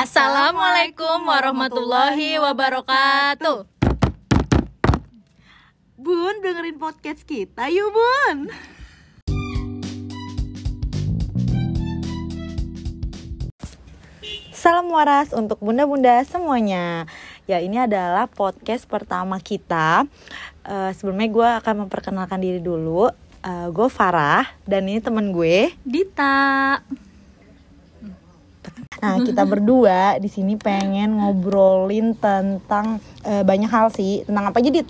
Assalamualaikum warahmatullahi wabarakatuh. Bun, dengerin podcast kita yuk Bun. Salam waras untuk bunda-bunda semuanya. Ya ini adalah podcast pertama kita. Uh, Sebelumnya gue akan memperkenalkan diri dulu. Uh, Gue Farah dan ini temen gue. Dita. Nah, kita berdua di sini pengen ngobrolin tentang eh, banyak hal sih. Tentang apa aja, Dit?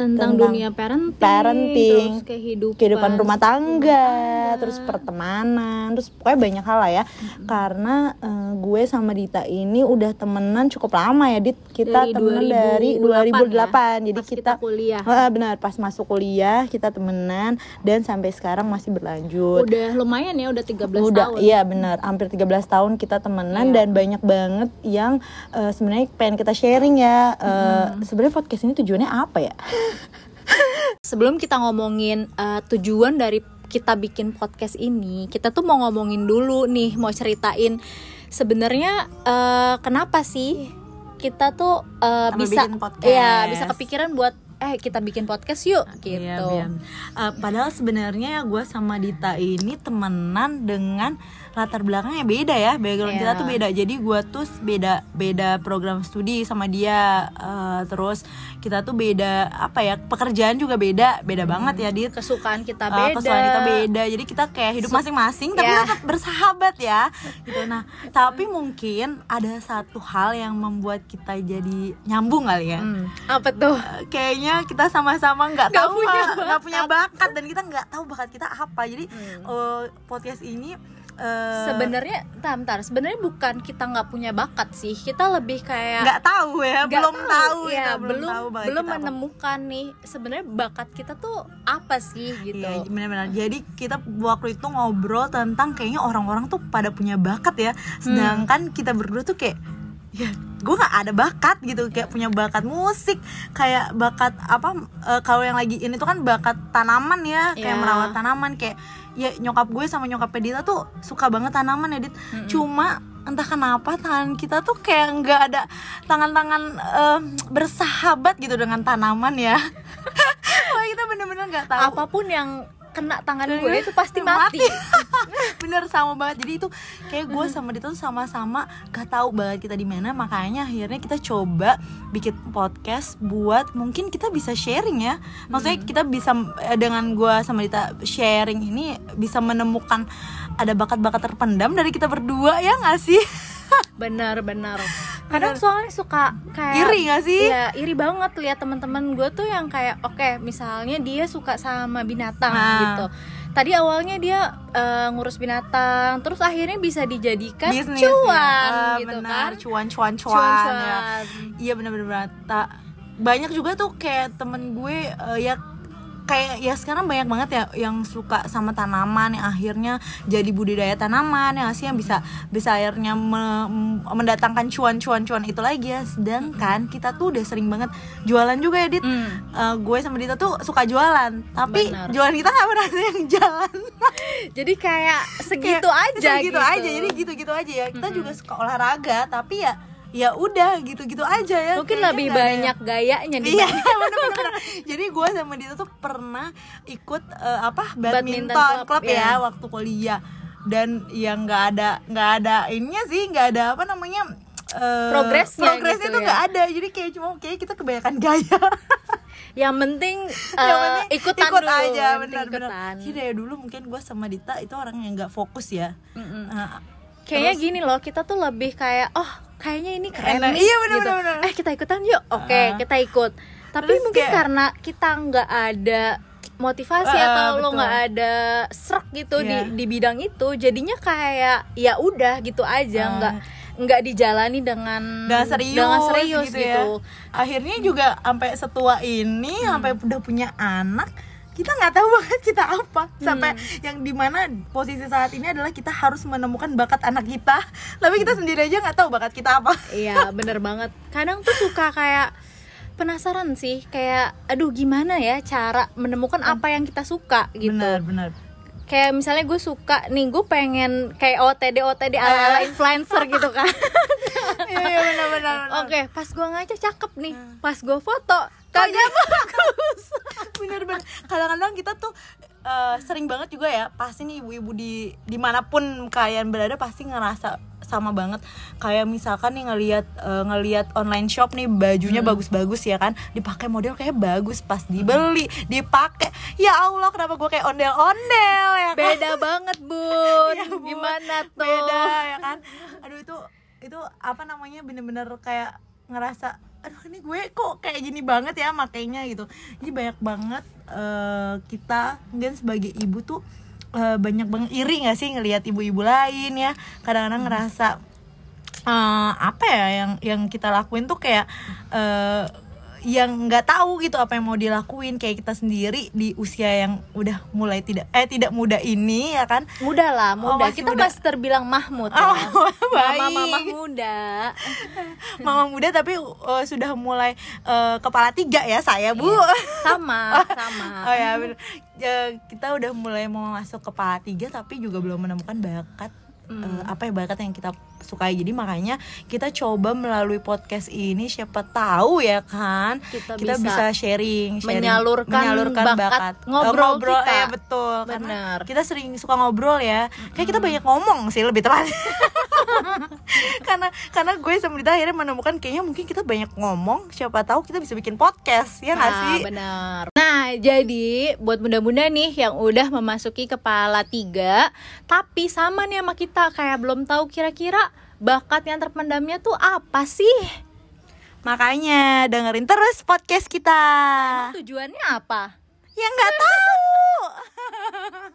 Tentang, Tentang dunia parenting, parenting, terus kehidupan, Kehidupan rumah tangga, tangga. terus pertemanan, terus pokoknya banyak hal lah ya. Karena eh, gue sama Dita ini udah temenan cukup lama ya, Dit. Kita Dari temenan 2008 dari 2008. ya? Jadi Pas kita, kita kuliah. Ah, benar, pas masuk kuliah kita temenan dan sampai sekarang masih berlanjut. Udah lumayan ya, udah 13 udah tahun. iya benar hampir 13 tahun kita temenan Iya. dan banyak banget yang eh, sebenarnya pengen kita sharing ya Eh, sebenarnya podcast ini tujuannya apa ya Sebelum kita ngomongin uh, tujuan dari kita bikin podcast ini, kita tuh mau ngomongin dulu nih, mau ceritain sebenarnya uh, kenapa sih kita tuh uh, Sama bisa ya bisa kepikiran buat eh kita bikin podcast yuk gitu. Iya. Eh, padahal sebenarnya gue sama Dita ini temenan dengan latar belakangnya beda ya background Iya. kita tuh beda jadi gue tuh beda beda program studi sama dia Eh, terus kita tuh beda apa ya pekerjaan juga beda beda banget ya Dit Kesukaan kita Uh, beda. kesukaan kita beda jadi kita kayak hidup masing-masing tapi Ya. tetap bersahabat ya gitu nah tapi mungkin ada satu hal yang membuat kita jadi nyambung kali ya Hmm, apa tuh? Uh, kayaknya kita sama-sama nggak Nggak tahu punya nggak punya bakat dan kita nggak tahu bakat kita apa jadi uh, podcast ini uh, Sebenarnya, bentar, bentar. Sebenarnya bukan kita nggak punya bakat sih. Kita lebih kayak nggak tahu ya nggak belum tahu ya, kita belum tahu bakat belum kita apa. menemukan nih sebenarnya bakat kita tuh apa sih gitu. Iya benar-benar. Jadi kita waktu itu ngobrol tentang kayaknya orang-orang tuh pada punya bakat ya, sedangkan kita berdua tuh kayak ya gue nggak ada bakat gitu kayak punya bakat musik kayak bakat apa eh, kalau yang lagi ini tuh kan bakat tanaman ya kayak Iya. merawat tanaman kayak ya nyokap gue sama nyokap Dita tuh suka banget tanaman ya Dit. Cuma entah kenapa tangan kita tuh kayak nggak ada tangan-tangan eh, bersahabat gitu dengan tanaman ya. Wah kita bener-bener nggak tahu. Apa pun yang kena tangan gue itu pasti mati. bener sama banget. Jadi itu kayak gue sama dia tuh sama-sama gak tahu banget kita di mana. Makanya akhirnya kita coba bikin podcast buat mungkin kita bisa sharing ya. Maksudnya kita bisa eh, dengan gue sama Dita sharing ini bisa menemukan ada bakat-bakat terpendam dari kita berdua ya nggak sih? Benar, benar. Kadang soalnya suka kayak iri nggak sih? Iya, iri banget lihat teman-teman gue tuh yang kayak oke, misalnya dia suka sama binatang Nah. gitu. Tadi awalnya dia eh, ngurus binatang, terus akhirnya bisa dijadikan Bisnis cuan ya. Gitu benar kan. cuan cuan cuan, ya. Cuan-cuan. Iya bener-bener bener. Tak banyak juga tuh kayak temen gue eh, ya kayak ya sekarang banyak banget ya yang suka sama tanaman yang akhirnya jadi budidaya tanaman yang hasilnya bisa bisa akhirnya me- mendatangkan cuan-cuan cuan itu lagi ya sedangkan kita tuh udah sering banget jualan juga ya dit Hmm. Eh, gue sama Dita tuh suka jualan tapi Benar. jualan kita nggak pernah ada yang jalan Jadi kayak segitu Kayak aja gitu gitu. aja jadi gitu-gitu aja ya kita juga suka olahraga tapi ya ya udah gitu-gitu aja ya Mungkin Kayaknya lebih nggak ada banyak gayanya nih. Iya bener-bener Jadi gue sama dia tuh pernah ikut eh, apa Badminton badminton, club, club, ya. ya waktu kuliah dan yang nggak ada nggak ada ininya sih nggak ada apa namanya eh, Progresnya progresnya gitu tuh ya. nggak ada jadi kayak cuma kayak kita kebanyakan gaya Yang penting, Yang eh, penting ikutan ikut dulu. aja benar-benar jadi dari dulu mungkin gue sama Dita itu orang yang nggak fokus ya Mm-mm. Nah, Kayaknya terus- gini loh, kita tuh lebih kayak oh kayaknya ini keren Enak. nih. Iya, bener, gitu. bener. Eh kita ikutan yuk. Oke, Ah. kita ikut. Tapi Terus mungkin kayak- karena kita nggak ada motivasi Ah, atau lo betul. nggak ada serak gitu Iya. di di bidang itu, jadinya kayak ya udah gitu aja, Ah. nggak nggak dijalani dengan dengan serius, dengan serius gitu, gitu. ya. Akhirnya juga sampai setua ini, sampai udah punya anak, kita nggak tahu banget kita apa. Sampai yang di mana posisi saat ini adalah kita harus menemukan bakat anak kita, tapi kita sendiri aja nggak tahu bakat kita apa. Iya bener banget Kadang tuh suka kayak penasaran sih Kayak aduh gimana ya cara menemukan apa yang kita suka gitu Benar, benar. Kayak misalnya gue suka nih gue pengen kayak OTD OTD ala ala Eh. influencer gitu kan Iya iya benar benar. Oke, pas gue ngaca cakep nih. Pas gue foto kagak bagus. bener bener kadang-kadang kita tuh eh, sering banget juga ya pasti nih ibu-ibu di di mana pun kalian berada pasti ngerasa sama banget kayak misalkan nih ngelihat eh, ngelihat online shop nih bajunya bagus-bagus ya kan dipakai model kayak bagus pas dibeli dipakai ya Allah kenapa gue kayak ondel-ondel ya kan? Beda banget, Bun. Ya, Bun. Gimana tuh? beda ya kan aduh itu itu apa namanya bener-bener kayak ngerasa aduh ini gue kok kayak gini banget ya makainya gitu. Jadi banyak banget eh, kita mungkin sebagai ibu tuh eh, banyak banget iri gak sih ngelihat ibu-ibu lain ya? Kadang-kadang ngerasa eh, apa ya yang yang kita lakuin tuh kayak eh, yang nggak tahu gitu apa yang mau dilakuin kayak kita sendiri di usia yang udah mulai tidak eh tidak muda ini ya kan Muda lah, Oh, muda. masih Kita muda. masih terbilang Mahmud. Oh, ya. baik. Mama-mama muda. mama muda tapi uh, sudah mulai uh, kepala tiga ya saya bu Sama, sama. oh ya bener. Ya, kita udah mulai mau masuk kepala tiga tapi juga belum menemukan bakat uh, apa ya bakat yang kita sukai jadi makanya kita coba melalui podcast ini siapa tahu ya kan Kita bisa, bisa sharing, sharing menyalurkan bakat ngobrol ngobrol kita. ya betul karena Bener. kita sering suka ngobrol ya kayak kita banyak ngomong sih lebih tepat karena karena gue sama Dita akhirnya menemukan kayaknya mungkin kita banyak ngomong siapa tahu kita bisa bikin podcast ya nggak Nah, sih benar. Nah, jadi buat bunda-bunda nih yang udah memasuki kepala tiga, tapi sama nih sama kita kayak belum tahu kira-kira bakat yang terpendamnya tuh apa sih? makanya dengerin terus podcast kita Tujuannya apa? ya nggak tahu